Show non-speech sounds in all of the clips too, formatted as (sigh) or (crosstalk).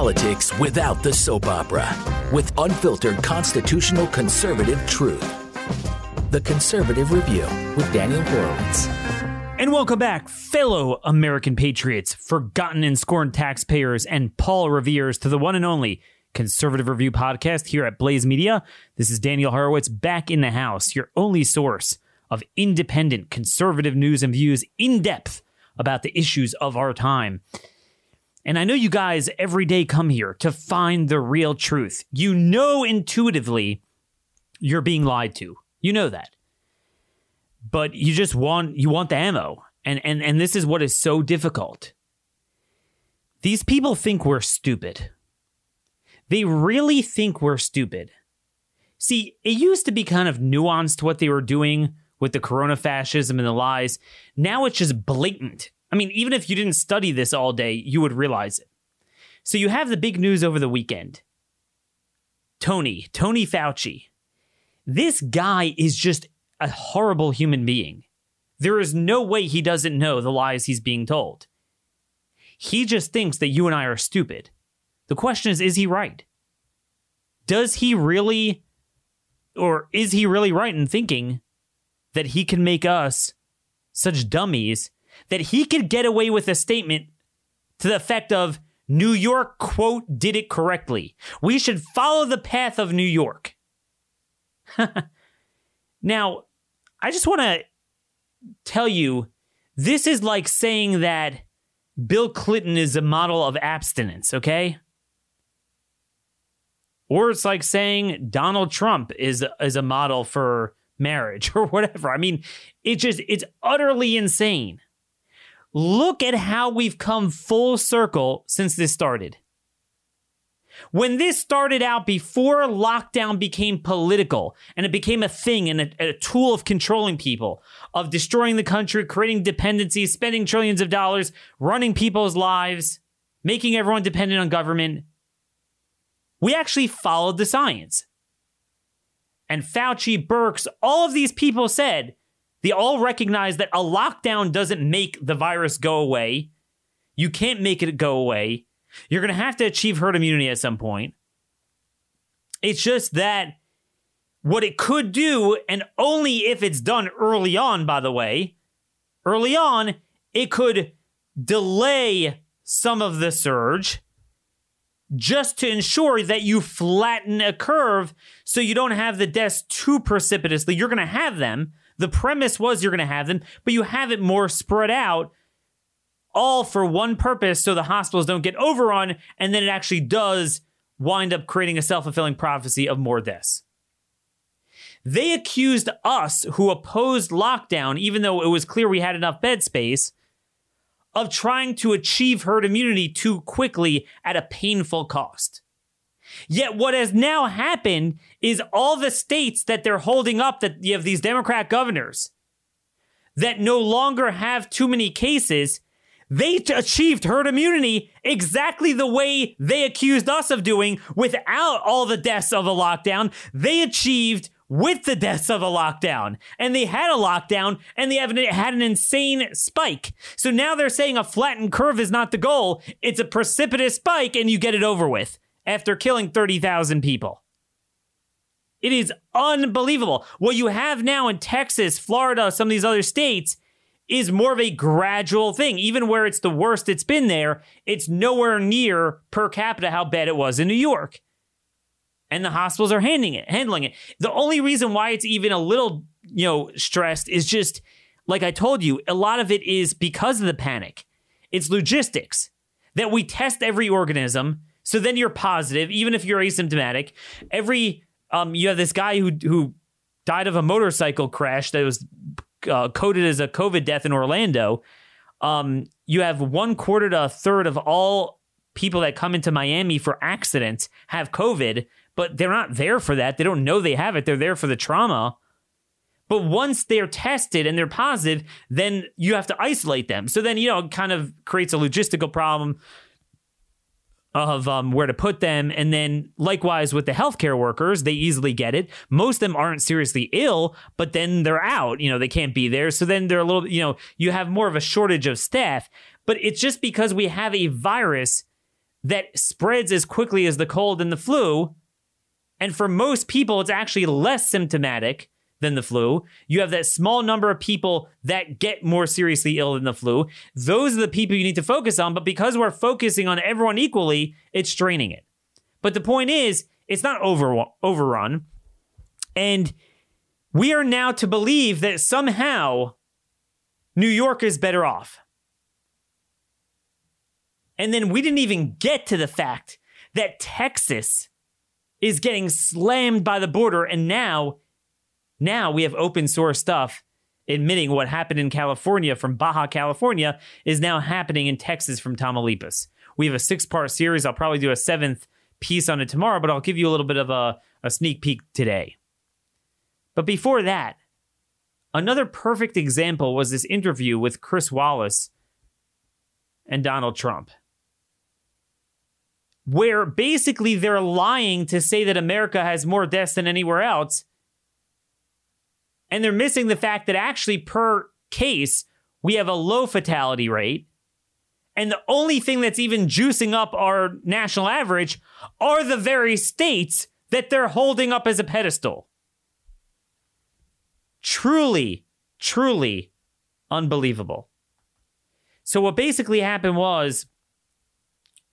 politics without the soap opera with unfiltered constitutional conservative truth. The Conservative Review with Daniel Horowitz. And welcome back, fellow American patriots, forgotten and scorned taxpayers, and Paul Revere's to the one and only Conservative Review podcast here at Blaze Media. This is Daniel Horowitz back in the house, your only source of independent conservative news and views in depth about the issues of our time. And I know you guys every day come here to find the real truth. You know intuitively you're being lied to. You know that. But you just want you want the ammo. And and and this is what is so difficult. These people think we're stupid. They really think we're stupid. See, it used to be kind of nuanced what they were doing with the corona fascism and the lies. Now it's just blatant. I mean, even if you didn't study this all day, you would realize it. So you have the big news over the weekend. Tony, Tony Fauci. This guy is just a horrible human being. There is no way he doesn't know the lies he's being told. He just thinks that you and I are stupid. The question is is he right? Does he really, or is he really right in thinking that he can make us such dummies that he could get away with a statement to the effect of New York, quote, did it correctly. We should follow the path of New York. (laughs) now, I just want to tell you this is like saying that Bill Clinton is a model of abstinence, okay? Or it's like saying Donald Trump is is a model for marriage (laughs) or whatever. I mean, it just it's utterly insane. Look at how we've come full circle since this started. When this started out before lockdown became political and it became a thing and a, a, tool of controlling people, of destroying the country, creating dependencies, spending trillions of dollars, running people's lives, making everyone dependent on government, we actually followed the science. And Fauci, Birx, all of these people said they all recognize that a lockdown doesn't make the virus go away. You can't make it go away. You're going to have to achieve herd immunity at some point. It's just that what it could do, and only if it's done early on, by the way, early on, it could delay some of the surge just to ensure that you flatten a curve so you don't have the deaths too precipitously. You're going to have them, the premise was you're going to have them, but you have it more spread out, all for one purpose so the hospitals don't get overrun, and then it actually does wind up creating a self fulfilling prophecy of more deaths. They accused us, who opposed lockdown, even though it was clear we had enough bed space, of trying to achieve herd immunity too quickly at a painful cost. Yet what has now happened is all the states that they're holding up that you have these Democrat governors that no longer have too many cases, they achieved herd immunity exactly the way they accused us of doing without all the deaths of a lockdown. They achieved with the deaths of a lockdown. And they had a lockdown and they have had an insane spike. So now they're saying a flattened curve is not the goal. It's a precipitous spike and you get it over with after killing 30,000 people. It is unbelievable. What you have now in Texas, Florida, some of these other states is more of a gradual thing. Even where it's the worst it's been there, it's nowhere near per capita how bad it was in New York. And the hospitals are handling it, handling it. The only reason why it's even a little, you know, stressed is just like I told you, a lot of it is because of the panic. It's logistics that we test every organism so then you're positive, even if you're asymptomatic. Every um, you have this guy who who died of a motorcycle crash that was uh, coded as a COVID death in Orlando. Um, you have one quarter to a third of all people that come into Miami for accidents have COVID, but they're not there for that. They don't know they have it. They're there for the trauma. But once they're tested and they're positive, then you have to isolate them. So then, you know, it kind of creates a logistical problem of um, where to put them. And then likewise with the healthcare workers, they easily get it. Most of them aren't seriously ill, but then they're out. You know, they can't be there. So then they're a little, you know, you have more of a shortage of staff. But it's just because we have a virus that spreads as quickly as the cold and the flu. And for most people, it's actually less symptomatic than the flu. You have that small number of people that get more seriously ill than the flu. Those are the people you need to focus on. But because we're focusing on everyone equally, it's straining it. But the point is, it's not over, overrun. And we are now to believe that somehow New York is better off. And then we didn't even get to the fact that Texas is getting slammed by the border and now now we have open source stuff admitting what happened in California from Baja California is now happening in Texas from Tamaulipas. We have a six-part series. I'll probably do a seventh piece on it tomorrow, but I'll give you a little bit of a, a sneak peek today. But before that, another perfect example was this interview with Chris Wallace and Donald Trump, where basically they're lying to say that America has more deaths than anywhere else. And they're missing the fact that actually, per case, we have a low fatality rate. And the only thing that's even juicing up our national average are the very states that they're holding up as a pedestal truly, truly unbelievable. So what basically happened was,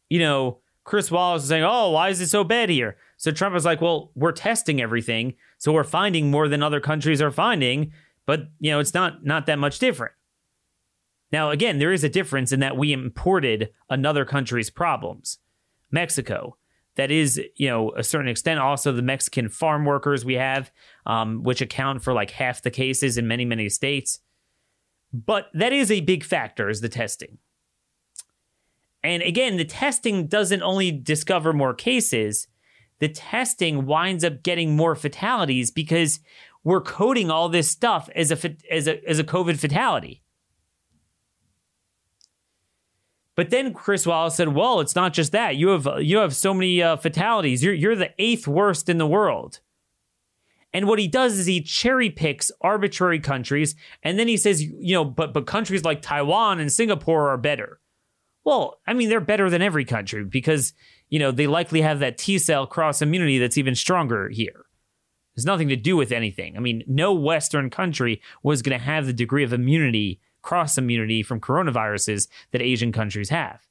you know, Chris Wallace was saying, "Oh, why is it so bad here?" So Trump was like, "Well, we're testing everything, so we're finding more than other countries are finding, but you know, it's not not that much different." Now, again, there is a difference in that we imported another country's problems. Mexico, that is, you know, a certain extent also the Mexican farm workers we have, um, which account for like half the cases in many, many states. But that is a big factor, is the testing. And again, the testing doesn't only discover more cases, the testing winds up getting more fatalities because we're coding all this stuff as a as a as a COVID fatality. But then Chris Wallace said, "Well, it's not just that. You have you have so many uh, fatalities. You're you're the eighth worst in the world." And what he does is he cherry picks arbitrary countries, and then he says, "You know, but but countries like Taiwan and Singapore are better." Well, I mean, they're better than every country because you know they likely have that T cell cross immunity that's even stronger here. There's nothing to do with anything. I mean, no Western country was going to have the degree of immunity cross immunity from coronaviruses that Asian countries have.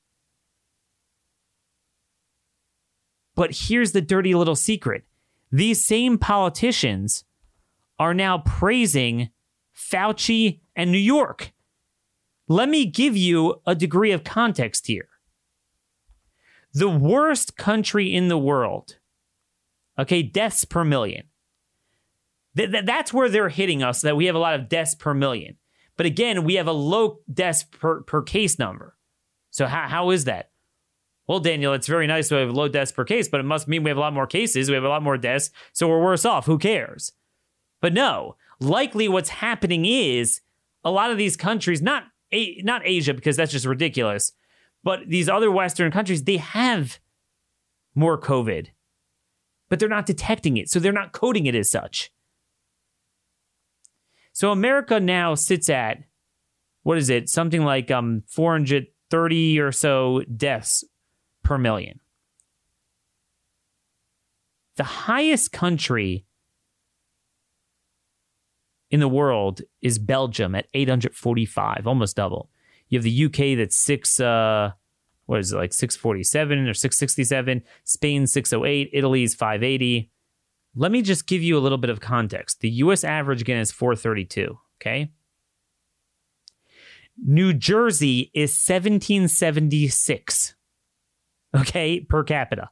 But here's the dirty little secret these same politicians are now praising Fauci and New York. Let me give you a degree of context here. The worst country in the world, okay, deaths per million. Th- th- that's where they're hitting us, that we have a lot of deaths per million. But again, we have a low deaths per, per case number. So how, how is that? Well, Daniel, it's very nice to have low deaths per case, but it must mean we have a lot more cases, we have a lot more deaths, so we're worse off. Who cares? But no, likely what's happening is a lot of these countries, not not Asia because that's just ridiculous, but these other Western countries, they have more COVID, but they're not detecting it, so they're not coding it as such. So America now sits at what is it? Something like um 430 or so deaths per million. The highest country in the world is Belgium at 845, almost double. You have the UK that's six, uh, what is it, like 647 or 667, Spain 608, Italy's 580, let me just give you a little bit of context. The US average again is 432, okay? New Jersey is 1776, okay, per capita.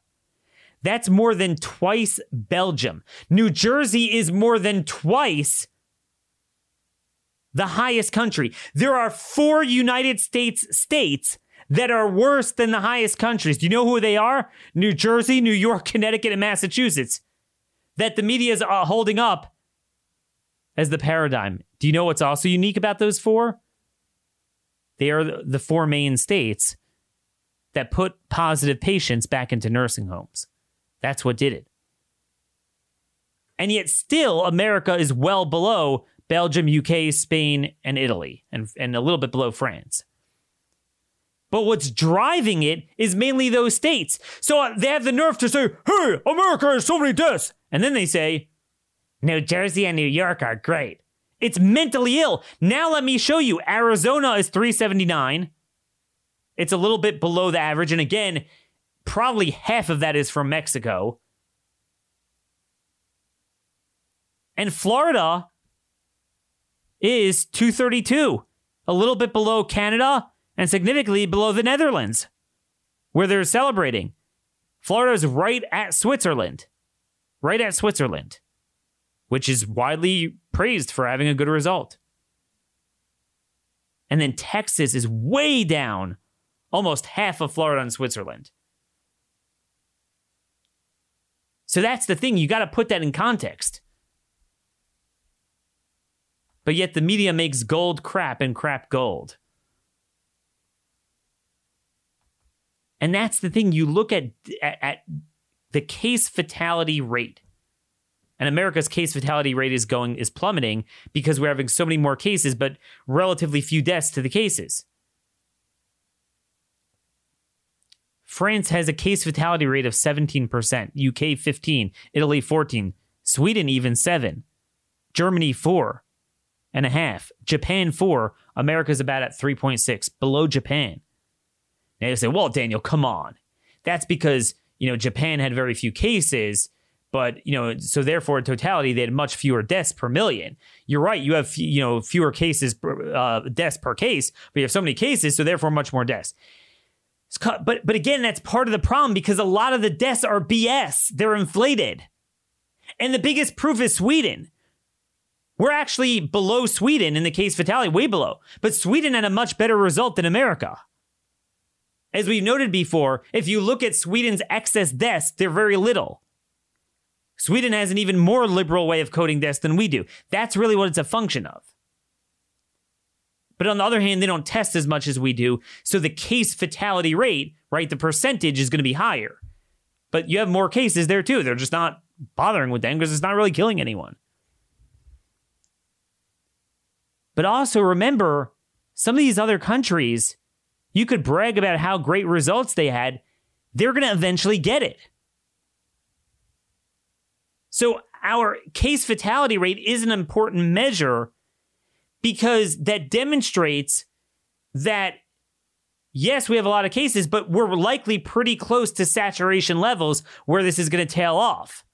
That's more than twice Belgium. New Jersey is more than twice the highest country. There are four United States states that are worse than the highest countries. Do you know who they are? New Jersey, New York, (laughs) Connecticut, and Massachusetts that the media is uh, holding up as the paradigm. Do you know what's also unique about those four? They are the four main states that put positive patients back into nursing homes. That's what did it. And yet, still, America is well below Belgium, UK, Spain, and Italy, and, and a little bit below France. But what's driving it is mainly those states. So uh, they have the nerve to say, hey, America has so many deaths. And then they say, New Jersey and New York are great. It's mentally ill. Now let me show you. Arizona is 379. It's a little bit below the average. And again, probably half of that is from Mexico. And Florida is 232, a little bit below Canada and significantly below the Netherlands, where they're celebrating. Florida is right at Switzerland, right at Switzerland, which is widely praised for having a good result. And then Texas is way down, almost half of Florida and Switzerland. So that's the thing. You got to put that in context. But yet the media makes gold crap and crap gold. And that's the thing. You look at, at, at the case fatality rate. And America's case fatality rate is going is plummeting because we're having so many more cases, but relatively few deaths to the cases. France has a case fatality rate of 17%, UK 15, Italy 14, Sweden even 7, Germany 4 and a half, Japan 4, America's about at 3.6, below Japan. Now you say, "Well, Daniel, come on." That's because, you know, Japan had very few cases, but, you know, so therefore in totality they had much fewer deaths per million. You're right, you have, you know, fewer cases uh, deaths per case, but you have so many cases, so therefore much more deaths. But but again, that's part of the problem because a lot of the deaths are BS. They're inflated. And the biggest proof is Sweden. We're actually below Sweden in the case fatality, way below. But Sweden had a much better result than America. As we've noted before, if you look at Sweden's excess deaths, they're very little. Sweden has an even more liberal way of coding deaths than we do. That's really what it's a function of. But on the other hand, they don't test as much as we do. So the case fatality rate, right, the percentage is going to be higher. But you have more cases there too. They're just not bothering with them because it's not really killing anyone. But also remember, some of these other countries, you could brag about how great results they had. They're going to eventually get it. So our case fatality rate is an important measure because that demonstrates that yes, we have a lot of cases, but we're likely pretty close to saturation levels where this is going to tail off.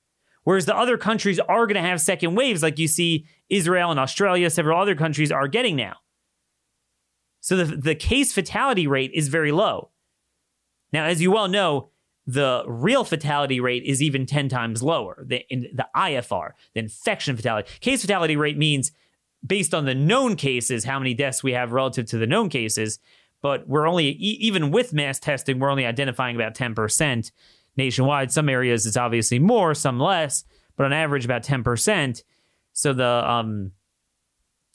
Whereas the other countries are going to have second waves, like you see Israel and Australia, several other countries are getting now. So the, the case fatality rate is very low. Now, as you well know, the real fatality rate is even 10 times lower, the, the IFR, the infection fatality. Case fatality rate means based on the known cases, how many deaths we have relative to the known cases. But we're only, even with mass testing, we're only identifying about 10% nationwide. Some areas it's obviously more, some less, but on average about 10%. So the um,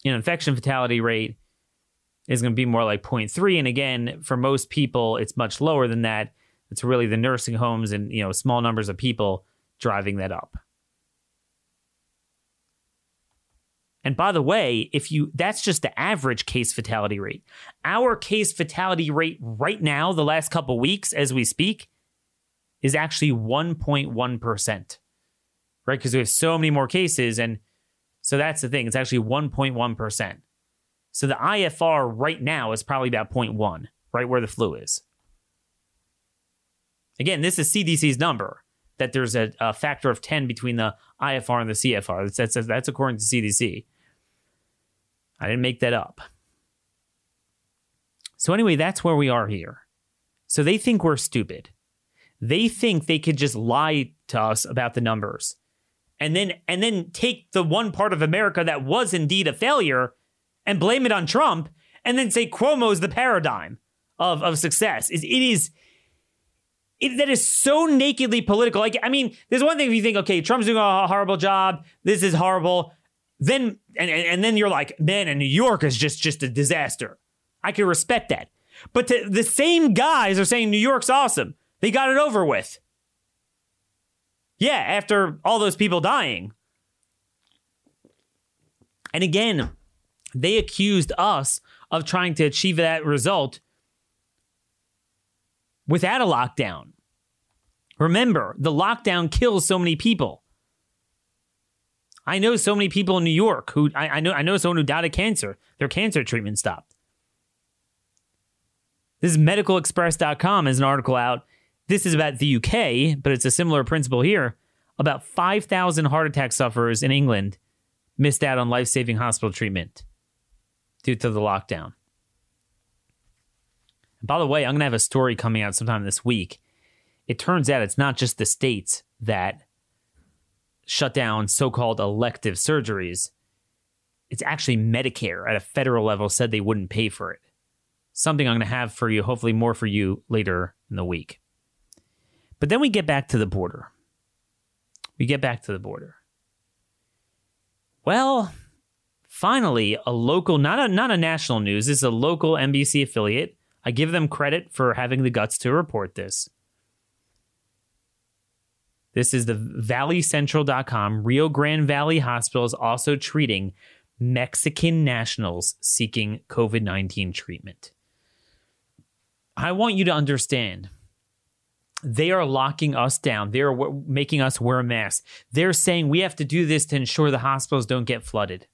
you know, infection fatality rate is going to be more like 0.3. And again, for most people, it's much lower than that. It's really the nursing homes and you know small numbers of people driving that up. And by the way, if you that's just the average case fatality rate. Our case fatality rate right now, the last couple weeks as we speak, is actually 1.1%. Right? Because we have so many more cases. And so that's the thing. It's actually 1.1%. So the IFR right now is probably about 0.1, right where the flu is. Again, this is CDC's number that there's a, a factor of 10 between the IFR and the CFR. That's, that's, that's according to CDC. I didn't make that up. So, anyway, that's where we are here. So, they think we're stupid. They think they could just lie to us about the numbers and then and then take the one part of America that was indeed a failure and blame it on Trump and then say Cuomo's the paradigm of, of success. It, it is it, that is so nakedly political. Like, I mean, there's one thing if you think, okay, Trump's doing a horrible job, this is horrible then and, and then you're like, man, and New York is just just a disaster. I can respect that. But to, the same guys are saying New York's awesome. They got it over with. Yeah, after all those people dying. And again, they accused us of trying to achieve that result without a lockdown. Remember, the lockdown kills so many people. I know so many people in New York who I, I know I know someone who died of cancer. Their cancer treatment stopped. This is medicalexpress.com is an article out. This is about the UK, but it's a similar principle here. About 5,000 heart attack sufferers in England missed out on life saving hospital treatment due to the lockdown. And by the way, I'm going to have a story coming out sometime this week. It turns out it's not just the states that shut down so called elective surgeries. It's actually Medicare at a federal level said they wouldn't pay for it. Something I'm going to have for you, hopefully more for you later in the week. But then we get back to the border. We get back to the border. Well, finally, a local, not a not a national news, this is a local NBC affiliate. I give them credit for having the guts to report this. This is the valleycentral.com. Rio Grande Valley Hospital is also treating Mexican nationals seeking COVID 19 treatment. I want you to understand they are locking us down. They are w- making us wear masks. They're saying we have to do this to ensure the hospitals don't get flooded.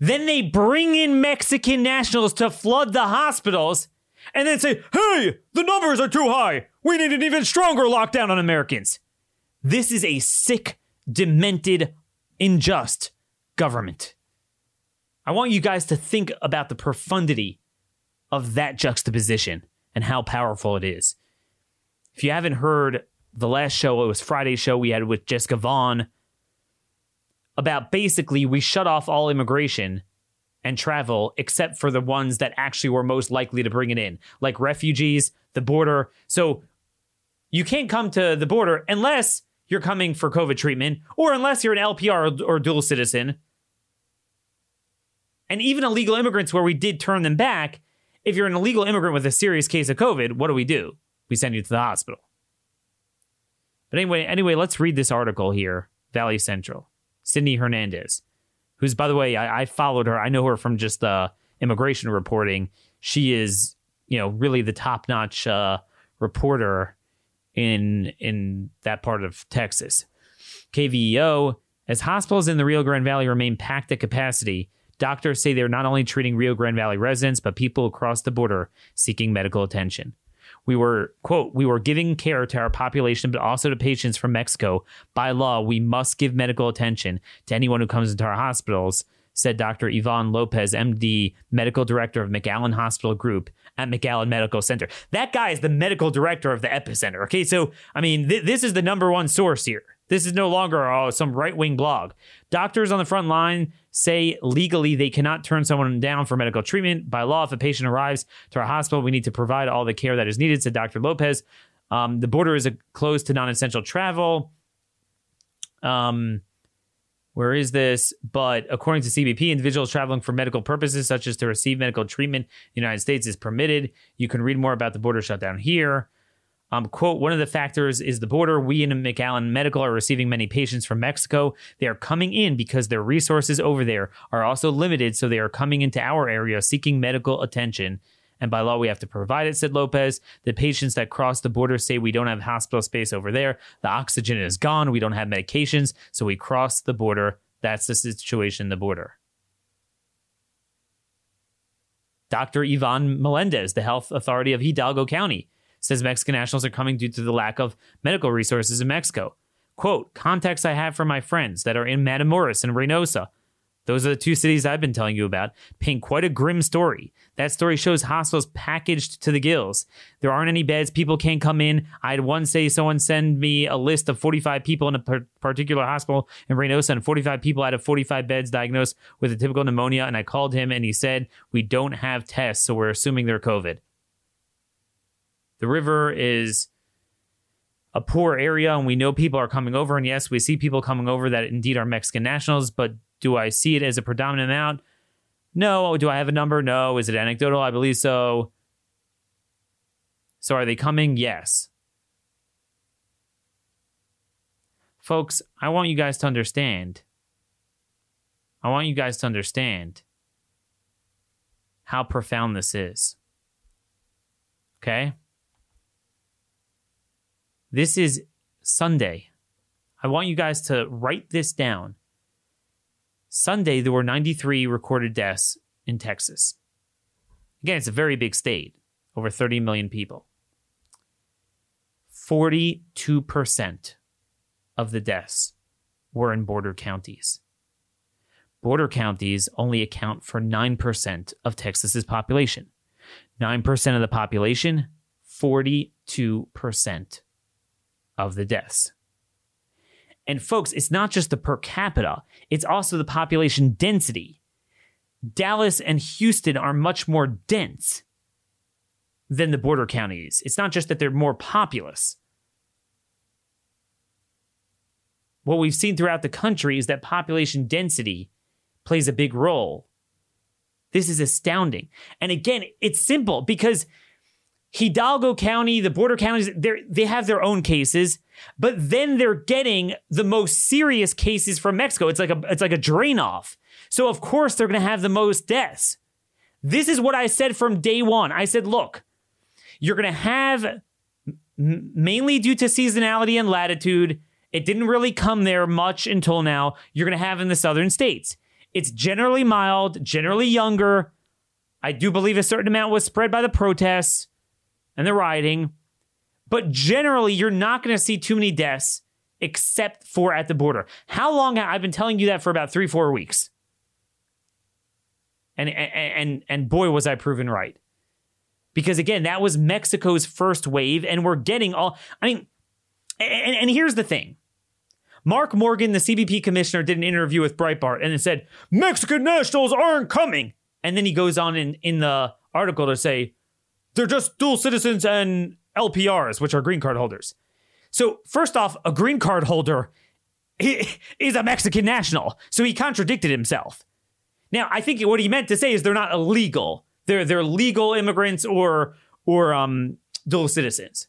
Then they bring in Mexican nationals to flood the hospitals and then say, hey, the numbers are too high. We need an even stronger lockdown on Americans. This is a sick, demented, unjust government. I want you guys to think about the profundity of that juxtaposition and how powerful it is. If you haven't heard the last show, it was Friday's show we had with Jessica Vaughn about basically we shut off all immigration and travel except for the ones that actually were most likely to bring it in, like refugees, the border. So you can't come to the border unless you're coming for COVID treatment or unless you're an LPR or, dual citizen. And even illegal immigrants, where we did turn them back, if you're an illegal immigrant with a serious case of COVID, what do we do? We send you to the hospital. But anyway, anyway, let's read this article here. Valley Central. Sydney Hernandez, who's by the way, I, I followed her. I know her from just uh, immigration reporting. She is, you know, really the top notch uh, reporter in in that part of Texas. KVEO, as hospitals in the Rio Grande Valley remain packed at capacity, doctors say they're not only treating Rio Grande Valley residents, but people across the border seeking medical attention. We were, quote, we were giving care to our population, but also to patients from Mexico. By law, we must give medical attention to anyone who comes into our hospitals, said Dr. Yvonne Lopez, MD, medical director of McAllen Hospital Group at McAllen Medical Center. That guy is the medical director of the epicenter. Okay, so, I mean, th- this is the number one source here. This is no longer uh, some right wing blog. Doctors on the front line say legally they cannot turn someone down for medical treatment. By law, if a patient arrives to our hospital, we need to provide all the care that is needed, said Dr. Lopez. Um, the border is closed to non essential travel. Um, where is this? But according to CBP, individuals traveling for medical purposes, such as to receive medical treatment in the United States, is permitted. You can read more about the border shutdown here. Um, quote, one of the factors is the border. We in McAllen Medical are receiving many patients from Mexico. They are coming in because their resources over there are also limited. So they are coming into our area seeking medical attention. And by law, we have to provide it, said Lopez. The patients that cross the border say we don't have hospital space over there. The oxygen is gone. We don't have medications. So we cross the border. That's the situation the border. Dr. Ivan Melendez, the health authority of Hidalgo County, says Mexican nationals are coming due to the lack of medical resources in Mexico. Quote, contacts I have from my friends that are in Matamoros and Reynosa, those are the two cities I've been telling you about, paint quite a grim story. That story shows hospitals packaged to the gills. There aren't any beds, people can't come in. I had one say someone send me a list of 45 people in a particular hospital in Reynosa, and 45 people out of 45 beds diagnosed with a typical pneumonia. And I called him and he said, We don't have tests, so we're assuming they're COVID. The river is a poor area and we know people are coming over. And yes, we see people coming over that indeed are Mexican nationals, but do I see it as a predominant amount? No. Do I have a number? No. Is it anecdotal? I believe so. So are they coming? Yes. Folks, I want you guys to understand. I want you guys to understand how profound this is. Okay? This is Sunday. I want you guys to write this down. Sunday, there were 93 recorded deaths in Texas. Again, it's a very big state, over 30 million people. 42% of the deaths were in border counties. Border counties only account for 9% of Texas's population. 9% of the population, 42% of the deaths. And folks, it's not just the per capita, it's also the population density. Dallas and Houston are much more dense than the border counties. It's not just that they're more populous. What we've seen throughout the country is that population density plays a big role. This is astounding. And again, it's simple because Hidalgo County, the border counties, they have their own cases, but then they're getting the most serious cases from Mexico. It's like a it's like a drain off. So of course they're going to have the most deaths. This is what I said from day 1. I said, look, you're going to have mainly due to seasonality and latitude, it didn't really come there much until now. You're going to have in the southern states. It's generally mild, generally younger. I do believe a certain amount was spread by the protests and the rioting, but generally, you're not going to see too many deaths except for at the border. How long? I've been telling you that for about three, four weeks. And, and, and, boy, was I proven right. Because again, that was Mexico's first wave, and we're getting all. I mean, and, and here's the thing Mark Morgan, the CBP commissioner, did an interview with Breitbart and it said, Mexican nationals aren't coming. And then he goes on in, in the article to say, they're just dual citizens and LPRs, which are green card holders. So, first off, a green card holder is a Mexican national. So he contradicted himself. Now, I think what he meant to say is they're not illegal. They're they're legal immigrants or or um dual citizens.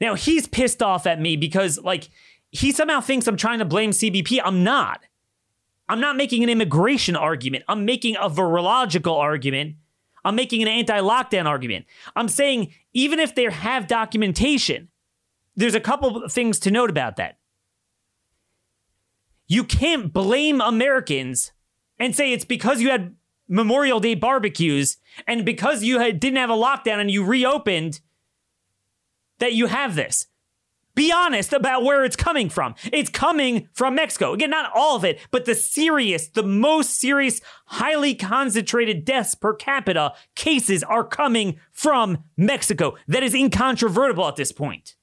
Now he's pissed off at me because like he somehow thinks I'm trying to blame CBP. I'm not. I'm not making an immigration argument. I'm making a virological argument I'm making an anti lockdown argument. I'm saying even if they have documentation, there's a couple things to note about that. You can't blame Americans and say it's because you had Memorial Day barbecues and because you had, didn't have a lockdown and you reopened that you have this be honest about where it's coming from. It's coming from Mexico. Again, not all of it, but the serious, the most serious, highly concentrated deaths per capita cases are coming from Mexico. That is incontrovertible at this point.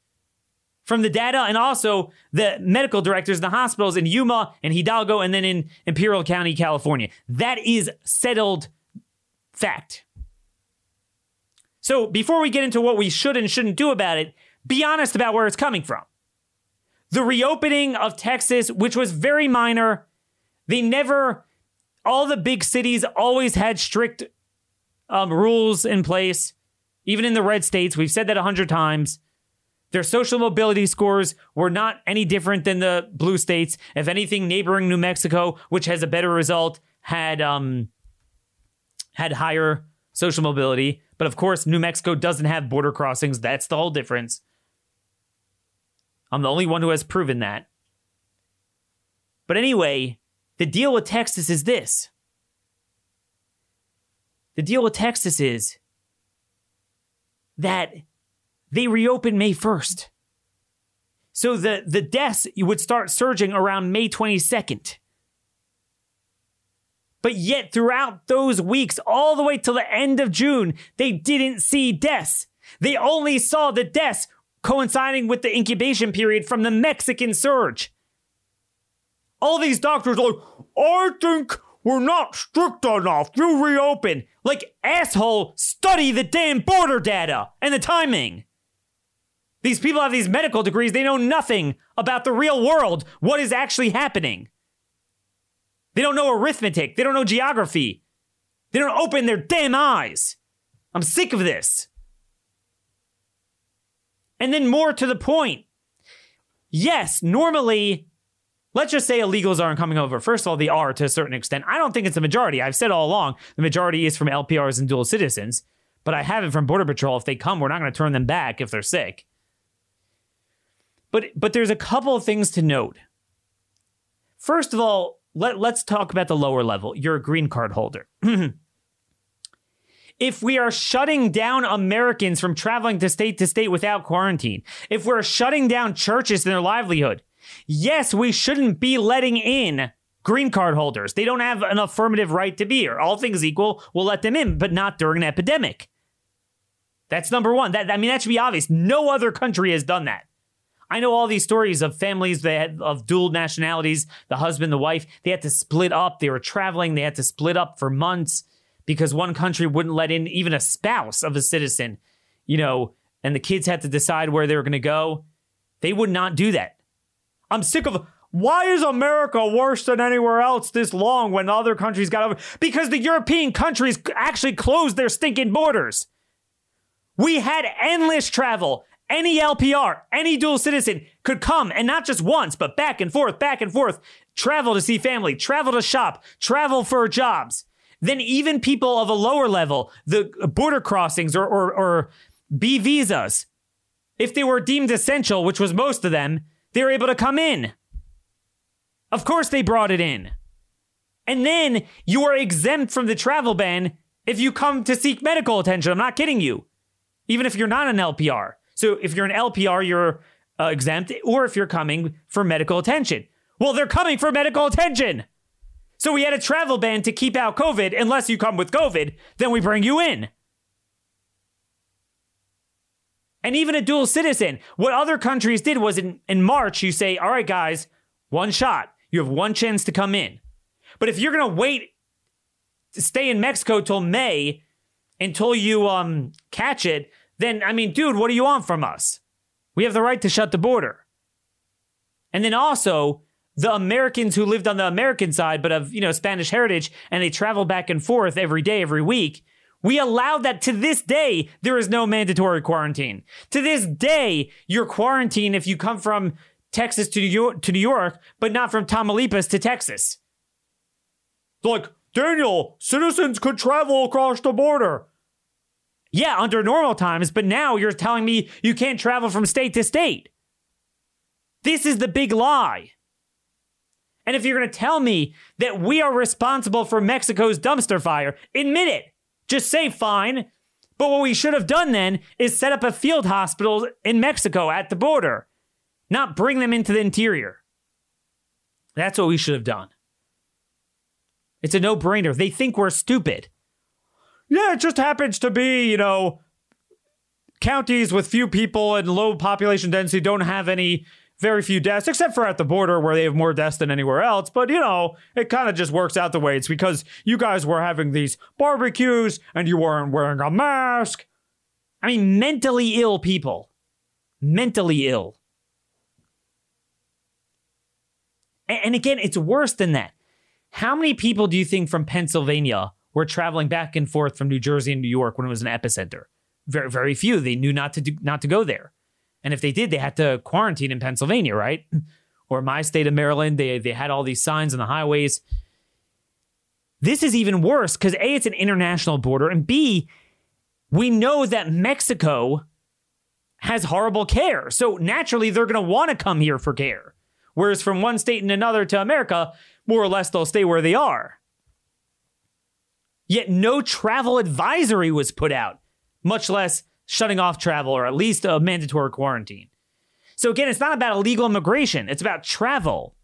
From the data and also the medical directors in the hospitals in Yuma and Hidalgo and then in Imperial County, California. That is settled fact. So before we get into what we should and shouldn't do about it, be honest about where it's coming from. The reopening of Texas, which was very minor, they never, all the big cities always had strict um, rules in place, even in the red states. We've said that a hundred times. Their social mobility scores were not any different than the blue states. If anything, neighboring New Mexico, which has a better result, had um, had higher social mobility. But of course, New Mexico doesn't have border crossings. That's the whole difference. I'm the only one who has proven that. But anyway, the deal with Texas is this. The deal with Texas is that they reopen May 1st. So the, the deaths would start surging around May 22nd. But yet, throughout those weeks, all the way till the end of June, they didn't see deaths. They only saw the deaths coinciding with the incubation period from the Mexican surge. All these doctors are like, I think we're not strict enough. You reopen. Like, asshole, study the damn border data and the timing. These people have these medical degrees. They know nothing about the real world, what is actually happening. They don't know arithmetic. They don't know geography. They don't open their damn eyes. I'm sick of this. And then more to the point. Yes, normally, let's just say illegals aren't coming over. First of all, they are to a certain extent. I don't think it's a majority. I've said all along the majority is from LPRs and dual citizens, but I have it from Border Patrol. If they come, we're not going to turn them back if they're sick. But but there's a couple of things to note. First of all, let, let's talk about the lower level. You're a green card holder. (clears throat) if we are shutting down Americans from traveling to state to state without quarantine, if we're shutting down churches and their livelihood, yes, we shouldn't be letting in green card holders. They don't have an affirmative right to be here. All things equal, we'll let them in, but not during an epidemic. That's number one. That I mean, that should be obvious. No other country has done that. I know all these stories of families that of dual nationalities, the husband, the wife, they had to split up. They were traveling. They had to split up for months because one country wouldn't let in even a spouse of a citizen, you know, and the kids had to decide where they were going to go. They would not do that. I'm sick of why is America worse than anywhere else this long when other countries got over? Because the European countries actually closed their stinking borders. We had endless travel, any LPR, any dual citizen could come and not just once, but back and forth, back and forth, travel to see family, travel to shop, travel for jobs. Then even people of a lower level, the border crossings or, or, or B visas, if they were deemed essential, which was most of them, they were able to come in. Of course, they brought it in. And then you are exempt from the travel ban if you come to seek medical attention. I'm not kidding you. Even if you're not an LPR. So if you're an LPR, you're uh, exempt, or if you're coming for medical attention. Well, they're coming for medical attention. So we had a travel ban to keep out COVID. Unless you come with COVID, then we bring you in. And even a dual citizen, what other countries did was in, in March, you say, all right, guys, one shot. You have one chance to come in. But if you're going to wait to stay in Mexico till May until you um, catch it, then, I mean, dude, what do you want from us? We have the right to shut the border. And then also, the Americans who lived on the American side, but of, you know, Spanish heritage, and they travel back and forth every day, every week, we allowed that to this day, there is no mandatory quarantine. To this day, you're quarantined if you come from Texas to New York, to New York but not from Tamaulipas to Texas. Like, Daniel, citizens could travel across the border. Yeah, under normal times, but now you're telling me you can't travel from state to state. This is the big lie. And if you're going to tell me that we are responsible for Mexico's dumpster fire, admit it. Just say fine. But what we should have done then is set up a field hospital in Mexico at the border, not bring them into the interior. That's what we should have done. It's a no brainer. They think we're stupid yeah, it just happens to be, you know, counties with few people and low population density don't have any very few deaths, except for at the border where they have more deaths than anywhere else. But you know, it kind of just works out the way it's because you guys were having these barbecues and you weren't wearing a mask. I mean, mentally ill people. Mentally ill. And again, it's worse than that. How many people do you think from Pennsylvania were traveling back and forth from New Jersey and New York when it was an epicenter. Very, very few. They knew not to do, not to go there, and if they did, they had to quarantine in Pennsylvania, right? (clears throat) Or my state of Maryland. They they had all these signs on the highways. This is even worse because a it's an international border, and b we know that Mexico has horrible care, so naturally they're going to want to come here for care. Whereas from one state and another to America, more or less they'll stay where they are. Yet no travel advisory was put out, much less shutting off travel or at least a mandatory quarantine. So again, it's not about illegal immigration, it's about travel.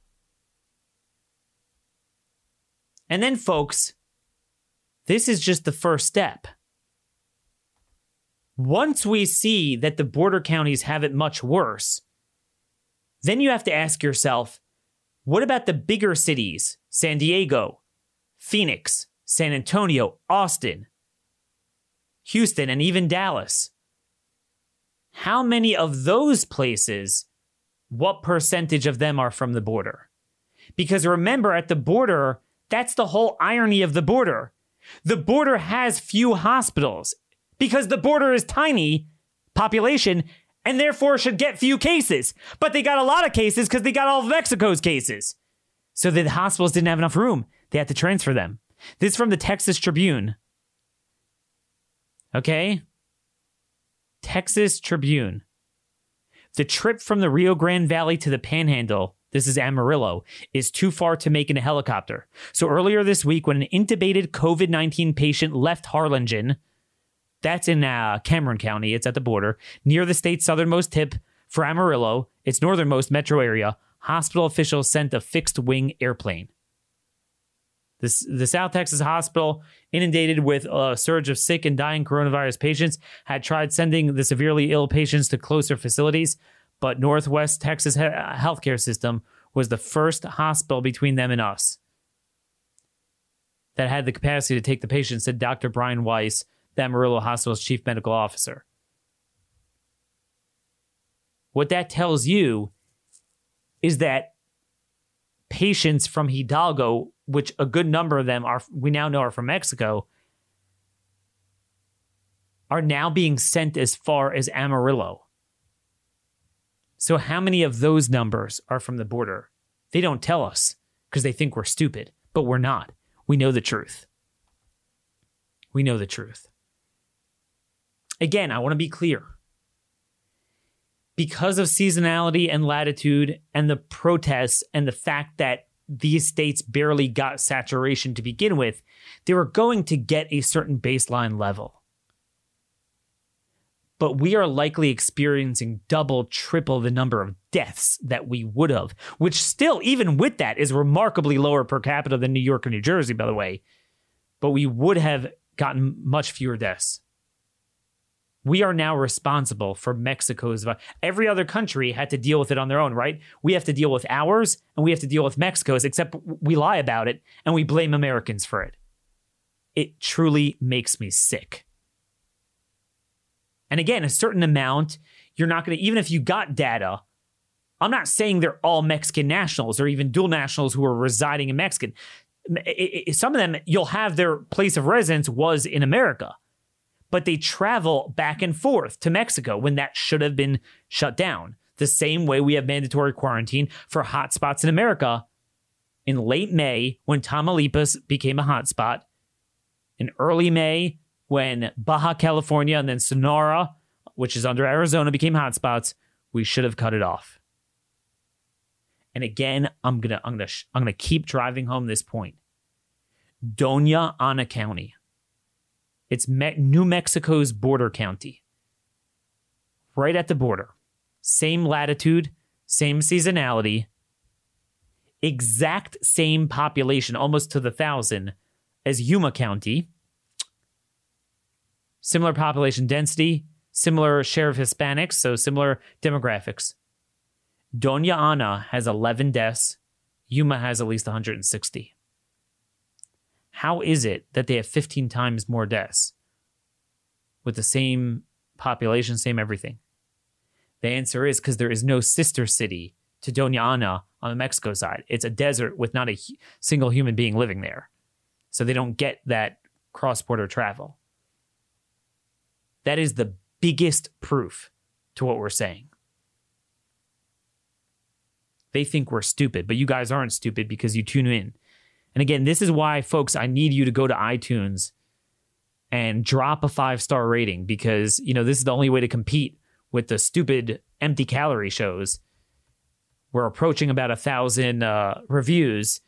And then, folks, this is just the first step. Once we see that the border counties have it much worse, then you have to ask yourself what about the bigger cities, San Diego, Phoenix, San Antonio, Austin, Houston, and even Dallas. How many of those places, what percentage of them are from the border? Because remember, at the border, that's the whole irony of the border. The border has few hospitals because the border is tiny population and therefore should get few cases. But they got a lot of cases because they got all of Mexico's cases. So the hospitals didn't have enough room. They had to transfer them. This is from the Texas Tribune. Okay? Texas Tribune. The trip from the Rio Grande Valley to the Panhandle, this is Amarillo, is too far to make in a helicopter. So earlier this week, when an intubated COVID 19 patient left Harlingen, that's in uh, Cameron County, it's at the border, near the state's southernmost tip for Amarillo, its northernmost metro area, hospital officials sent a fixed wing airplane. This, the South Texas hospital, inundated with a surge of sick and dying coronavirus patients, had tried sending the severely ill patients to closer facilities, but Northwest Texas healthcare system was the first hospital between them and us that had the capacity to take the patients, said Dr. Brian Weiss, the Amarillo Hospital's chief medical officer. What that tells you is that patients from Hidalgo, which a good number of them are, we now know are from Mexico, are now being sent as far as Amarillo. So, how many of those numbers are from the border? They don't tell us because they think we're stupid, but we're not. We know the truth. We know the truth. Again, I want to be clear because of seasonality and latitude and the protests and the fact that these states barely got saturation to begin with, they were going to get a certain baseline level. But we are likely experiencing double, triple the number of deaths that we would have, which still, even with that, is remarkably lower per capita than New York or New Jersey, by the way. But we would have gotten much fewer deaths we are now responsible for Mexico's. Every other country had to deal with it on their own, right? We have to deal with ours and we have to deal with Mexico's, except we lie about it and we blame Americans for it. It truly makes me sick. And again, a certain amount, you're not going to, even if you got data, I'm not saying they're all Mexican nationals or even dual nationals who are residing in Mexican. Some of them, you'll have their place of residence was in America but they travel back and forth to Mexico when that should have been shut down. The same way we have mandatory quarantine for hotspots in America. In late May, when Tamaulipas became a hotspot, in early May, when Baja California and then Sonora, which is under Arizona, became hotspots, we should have cut it off. And again, I'm gonna I'm gonna I'm gonna keep driving home this point. Doña Ana County, it's Me- New Mexico's border county, right at the border. Same latitude, same seasonality, exact same population, almost to the thousand, as Yuma County. Similar population density, similar share of Hispanics, so similar demographics. Doña Ana has 11 deaths. Yuma has at least 160. How is it that they have 15 times more deaths with the same population, same everything? The answer is because there is no sister city to Doña Ana on the Mexico side. It's a desert with not a single human being living there. So they don't get that cross border travel. That is the biggest proof to what we're saying. They think we're stupid, but you guys aren't stupid because you tune in and again, this is why, folks, I need you to go to iTunes and drop a five star rating because, you know, this is the only way to compete with the stupid empty calorie shows. We're approaching about a thousand uh, reviews.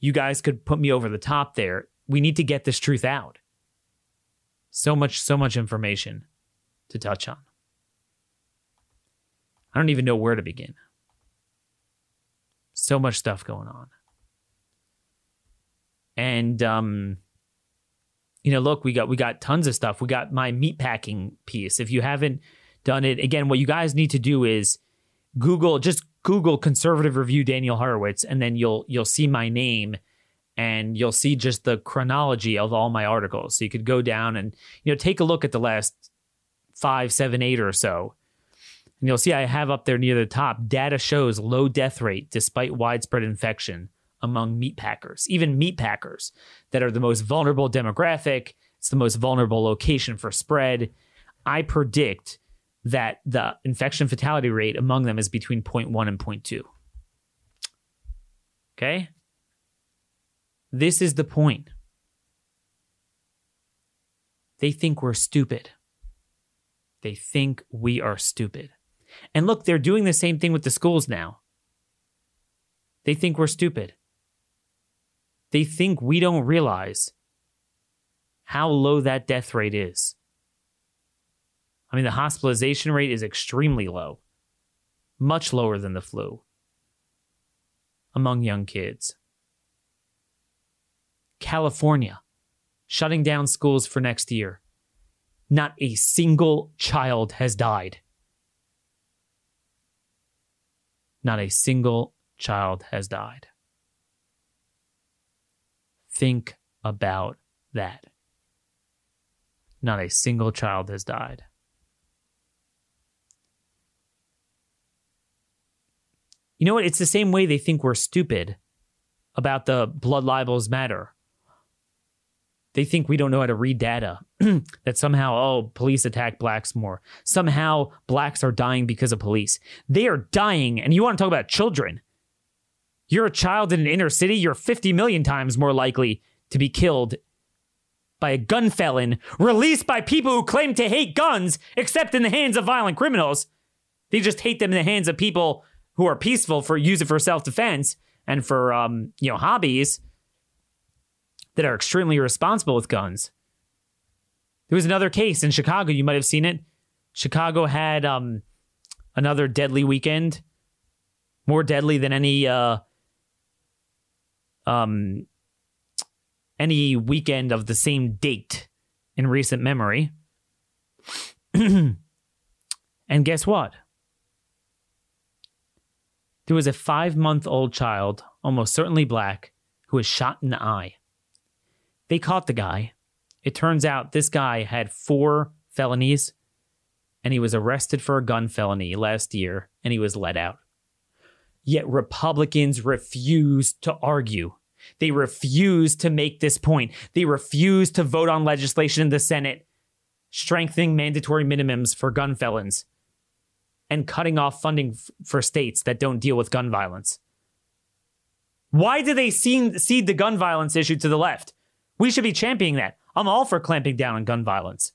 You guys could put me over the top there. We need to get this truth out. So much, so much information to touch on. I don't even know where to begin. So much stuff going on. And um, you know, look, we got we got tons of stuff. We got my meat packing piece. If you haven't done it, again, what you guys need to do is Google just Google conservative review Daniel Horowitz, and then you'll you'll see my name and you'll see just the chronology of all my articles. So you could go down and you know take a look at the last five, seven, eight or so. And you'll see I have up there near the top data shows low death rate despite widespread infection among meat packers, even meat packers that are the most vulnerable demographic. It's the most vulnerable location for spread. I predict that the infection fatality rate among them is between 0.1 and 0.2. Okay? This is the point. They think we're stupid. They think we are stupid. And look, they're doing the same thing with the schools now. They think we're stupid. They think we don't realize how low that death rate is. I mean, the hospitalization rate is extremely low, much lower than the flu among young kids. California shutting down schools for next year. Not a single child has died. Not a single child has died. Think about that. Not a single child has died. You know what? It's the same way they think we're stupid about the blood libels matter. They think we don't know how to read data, (clears throat) that somehow, oh, police attack blacks more. Somehow blacks are dying because of police. They are dying, and you want to talk about children. You're a child in an inner city, you're 50 million times more likely to be killed by a gun felon released by people who claim to hate guns, except in the hands of violent criminals. They just hate them in the hands of people who are peaceful for use it for self defense and for um, you know hobbies that are extremely responsible with guns. There was another case in Chicago. You might have seen it. Chicago had um, another deadly weekend, more deadly than any uh, um, any weekend of the same date in recent memory. (clears throat) and guess what? There was a five month old child, almost certainly black, who was shot in the eye. They caught the guy. It turns out this guy had four felonies and he was arrested for a gun felony last year and he was let out. Yet Republicans refuse to argue. They refuse to make this point. They refuse to vote on legislation in the Senate strengthening mandatory minimums for gun felons and cutting off funding f- for states that don't deal with gun violence. Why do they cede the gun violence issue to the left? We should be championing that. I'm all for clamping down on gun violence.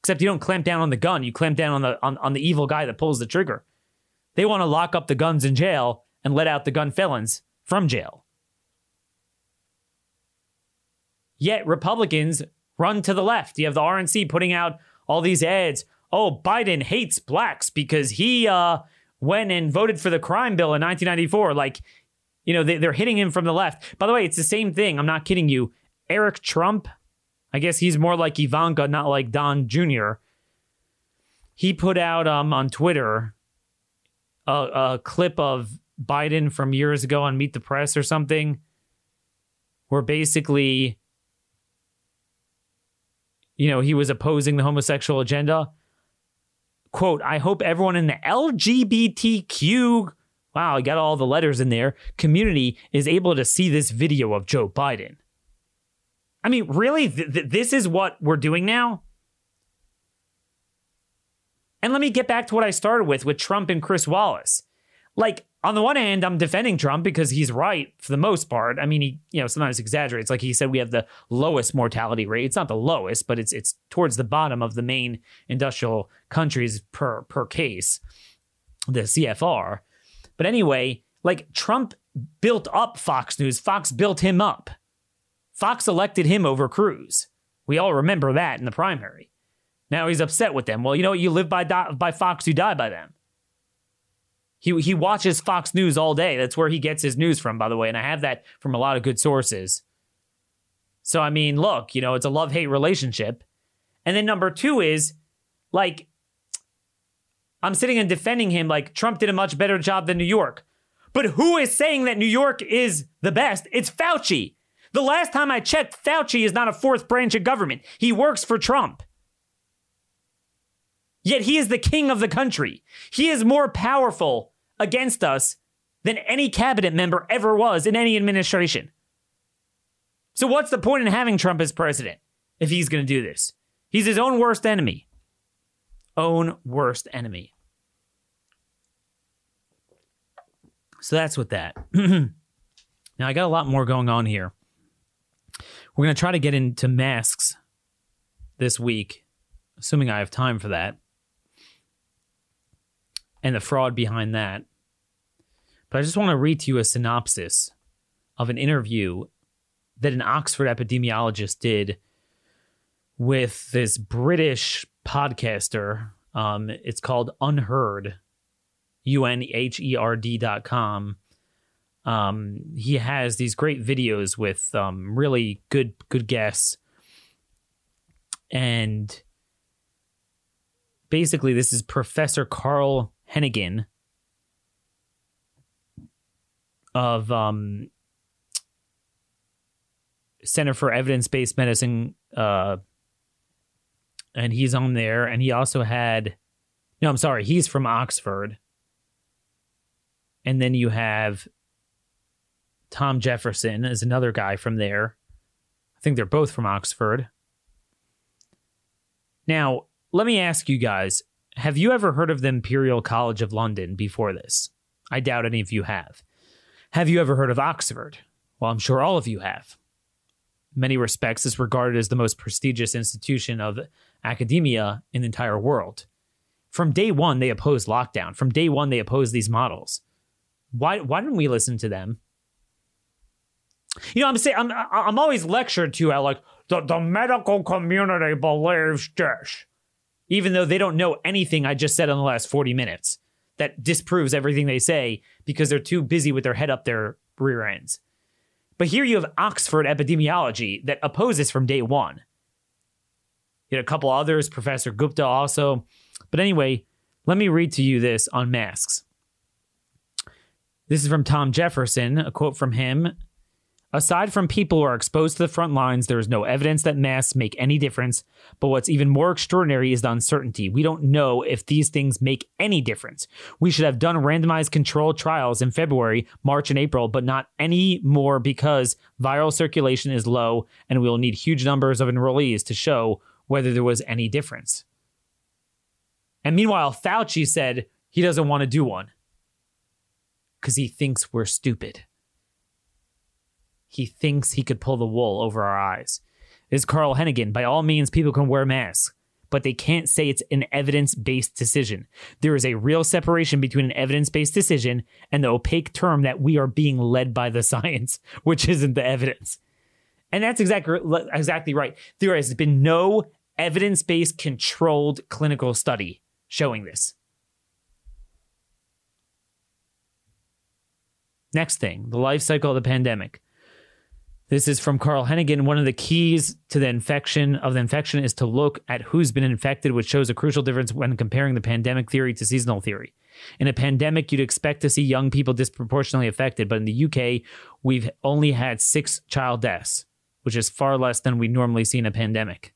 Except you don't clamp down on the gun, you clamp down on the on, on the evil guy that pulls the trigger. They want to lock up the guns in jail and let out the gun felons from jail. Yet Republicans run to the left. You have the RNC putting out all these ads. Oh, Biden hates blacks because he uh, went and voted for the crime bill in 1994. Like you know, they, they're hitting him from the left. By the way, it's the same thing. I'm not kidding you. Eric Trump, I guess he's more like Ivanka, not like Don Jr. He put out um, on Twitter a, a clip of Biden from years ago on Meet the Press or something, where basically, you know, he was opposing the homosexual agenda. Quote, I hope everyone in the LGBTQ wow, I got all the letters in there, community is able to see this video of Joe Biden. I mean, really? Th- th- this is what we're doing now? And let me get back to what I started with with Trump and Chris Wallace. Like, on the one hand, I'm defending Trump because he's right for the most part. I mean, he, you know, sometimes exaggerates. Like he said, we have the lowest mortality rate. It's not the lowest, but it's it's towards the bottom of the main industrial countries per per case, the CFR. But anyway, like Trump built up Fox News, Fox built him up. Fox elected him over Cruz. We all remember that in the primary. Now he's upset with them. Well, you know what? You live by, by Fox, you die by them. He, he watches Fox News all day. That's where he gets his news from, by the way. And I have that from a lot of good sources. So, I mean, look, you know, it's a love hate relationship. And then number two is like, I'm sitting and defending him like Trump did a much better job than New York. But who is saying that New York is the best? It's Fauci. The last time I checked, Fauci is not a fourth branch of government. He works for Trump. Yet he is the king of the country. He is more powerful against us than any cabinet member ever was in any administration. So, what's the point in having Trump as president if he's going to do this? He's his own worst enemy own worst enemy. So that's with that. (clears throat) now, I got a lot more going on here. We're going to try to get into masks this week, assuming I have time for that. And the fraud behind that. But I just want to read to you a synopsis of an interview that an Oxford epidemiologist did with this British podcaster. Um, it's called Unheard, U N H E R D dot com. Um, he has these great videos with um, really good good guests, and basically, this is Professor Carl Heneghan of um, Center for Evidence Based Medicine, uh, and he's on there. And he also had, no, I'm sorry, he's from Oxford. And then you have Tom Jefferson is another guy from there. I think they're both from Oxford. Now, let me ask you guys have you ever heard of the Imperial College of London before this? I doubt any of you have. Have you ever heard of Oxford? Well, I'm sure all of you have. In many respects, it's regarded as the most prestigious institution of academia in the entire world. From day one, they opposed lockdown. From day one, they opposed these models. Why, why didn't we listen to them? You know, I'm saying I'm I'm always lectured to at like the, the medical community believes this even though they don't know anything I just said in the last 40 minutes that disproves everything they say because they're too busy with their head up their rear ends. But here you have Oxford epidemiology that opposes from day one. You had a couple others, Professor Gupta also. But anyway, let me read to you this on masks. This is from Tom Jefferson, a quote from him Aside from people who are exposed to the front lines, there is no evidence that masks make any difference. But what's even more extraordinary is the uncertainty. We don't know if these things make any difference. We should have done randomized controlled trials in February, March, and April, but not any more because viral circulation is low and we will need huge numbers of enrollees to show whether there was any difference. And meanwhile, Fauci said he doesn't want to do one because he thinks we're stupid he thinks he could pull the wool over our eyes. This is Carl Heneghan. By all means, people can wear masks, but they can't say it's an evidence based decision. There is a real separation between an evidence based decision and the opaque term that we are being led by the (laughs) science, which isn't the evidence. And that's exactly, exactly right. There has been no evidence based controlled clinical study showing this. Next thing, the life cycle of the pandemic. This is from Carl Heneghan. One of the keys to the infection of the infection is to look at who's been infected, which shows a crucial difference when comparing the pandemic theory to seasonal theory. In a pandemic, you'd expect to see young people disproportionately affected, but in the UK, we've only had six child deaths, which is far less than we'd normally see in a pandemic.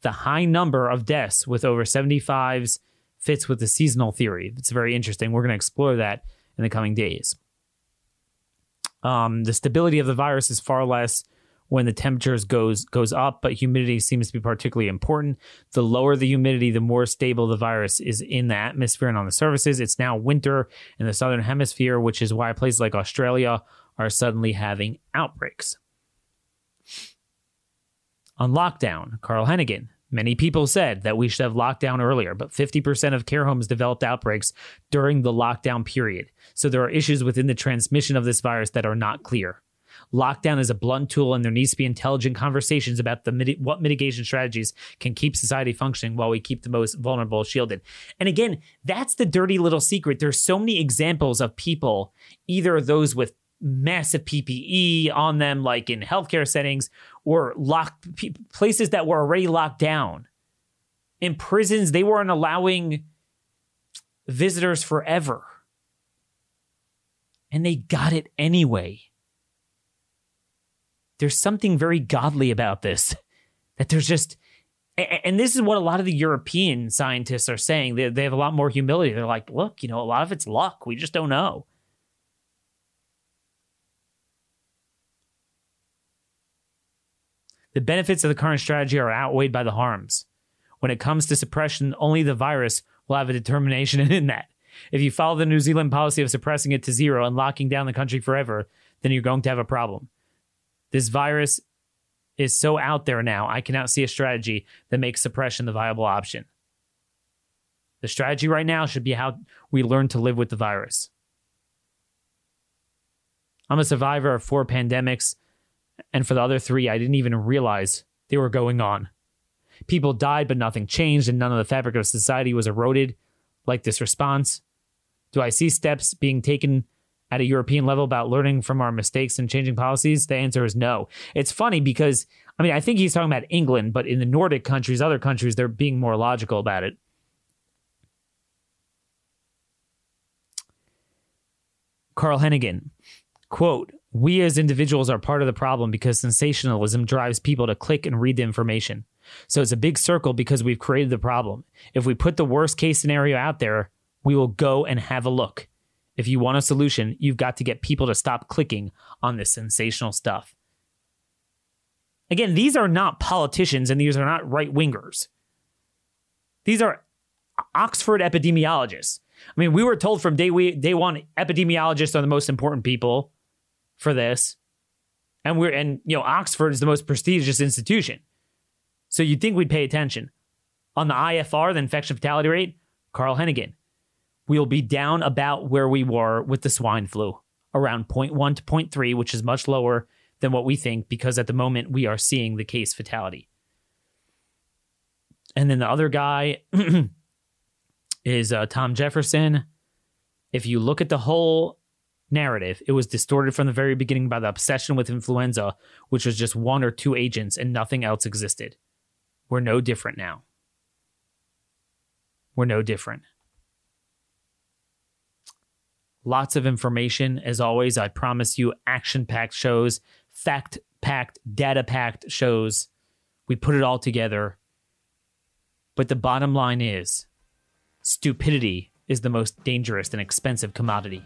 The high number of deaths with over 75s fits with the seasonal theory. It's very interesting. We're going to explore that in the coming days. Um, the stability of the virus is far less when the temperatures goes goes up, but humidity seems to be particularly important. The lower the humidity, the more stable the virus is in the atmosphere and on the surfaces. It's now winter in the southern hemisphere, which is why places like Australia are suddenly having outbreaks. On lockdown, Carl Heneghan, Many people said that we should have locked down earlier, but 50% of care homes developed outbreaks during the lockdown period. So there are issues within the transmission of this virus that are not clear. Lockdown is a blunt tool, and there needs to be intelligent conversations about the what mitigation strategies can keep society functioning while we keep the most vulnerable shielded. And again, that's the dirty little secret. There's so many examples of people, either those with massive PPE on them, like in healthcare settings, or locked places that were already locked down. In prisons, they weren't allowing visitors forever. And they got it anyway. There's something very godly about this. (laughs) That there's just, and this is what a lot of the European scientists are saying. They, they have a lot more humility. They're like, look, you know, a lot of it's luck. We just don't know. The benefits of the current strategy are outweighed by the harms. When it comes to suppression, only the virus will have a determination (laughs) in that. If you follow the New Zealand policy of suppressing it to zero and locking down the country forever, then you're going to have a problem. This virus is so out there now, I cannot see a strategy that makes suppression the viable option. The strategy right now should be how we learn to live with the virus. I'm a survivor of four pandemics, and for the other three, I didn't even realize they were going on. People died, but nothing changed, and none of the fabric of society was eroded like this response. Do I see steps being taken at a European level about learning from our mistakes and changing policies? The answer is no. It's funny because, I mean, I think he's talking about England, but in the Nordic countries, other countries, they're being more logical about it. Carl Heneghan, quote, we as individuals are part of the problem because sensationalism drives people to click and read the information. So it's a big circle because we've created the problem. If we put the worst case scenario out there, we will go and have a look. If you want a solution, you've got to get people to stop clicking on this sensational stuff. Again, these are not politicians and these are not right wingers. These are Oxford epidemiologists. I mean, we were told from day we day one epidemiologists are the most important people for this. And we're and you know, Oxford is the most prestigious institution. So you'd think we'd pay attention. On the IFR, the infection fatality rate, Carl Heneghan. We'll be down about where we were with the swine flu, around 0.1 to 0.3, which is much lower than what we think because at the moment we are seeing the case fatality. And then the other guy (clears throat) is uh, Tom Jefferson. If you look at the whole narrative, it was distorted from the very beginning by the obsession with influenza, which was just one or two agents and nothing else existed. We're no different now. We're no different. Lots of information. As always, I promise you action packed shows, fact packed, data packed shows. We put it all together. But the bottom line is stupidity is the most dangerous and expensive commodity.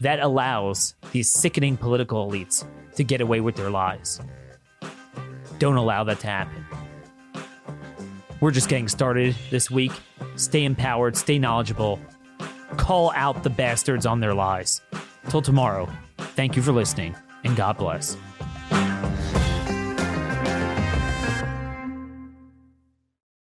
That allows these sickening political elites to get away with their lies. Don't allow that to happen. We're just getting started this week. Stay empowered, stay knowledgeable, call out the bastards on their lies. Till tomorrow, thank you for listening, and God bless.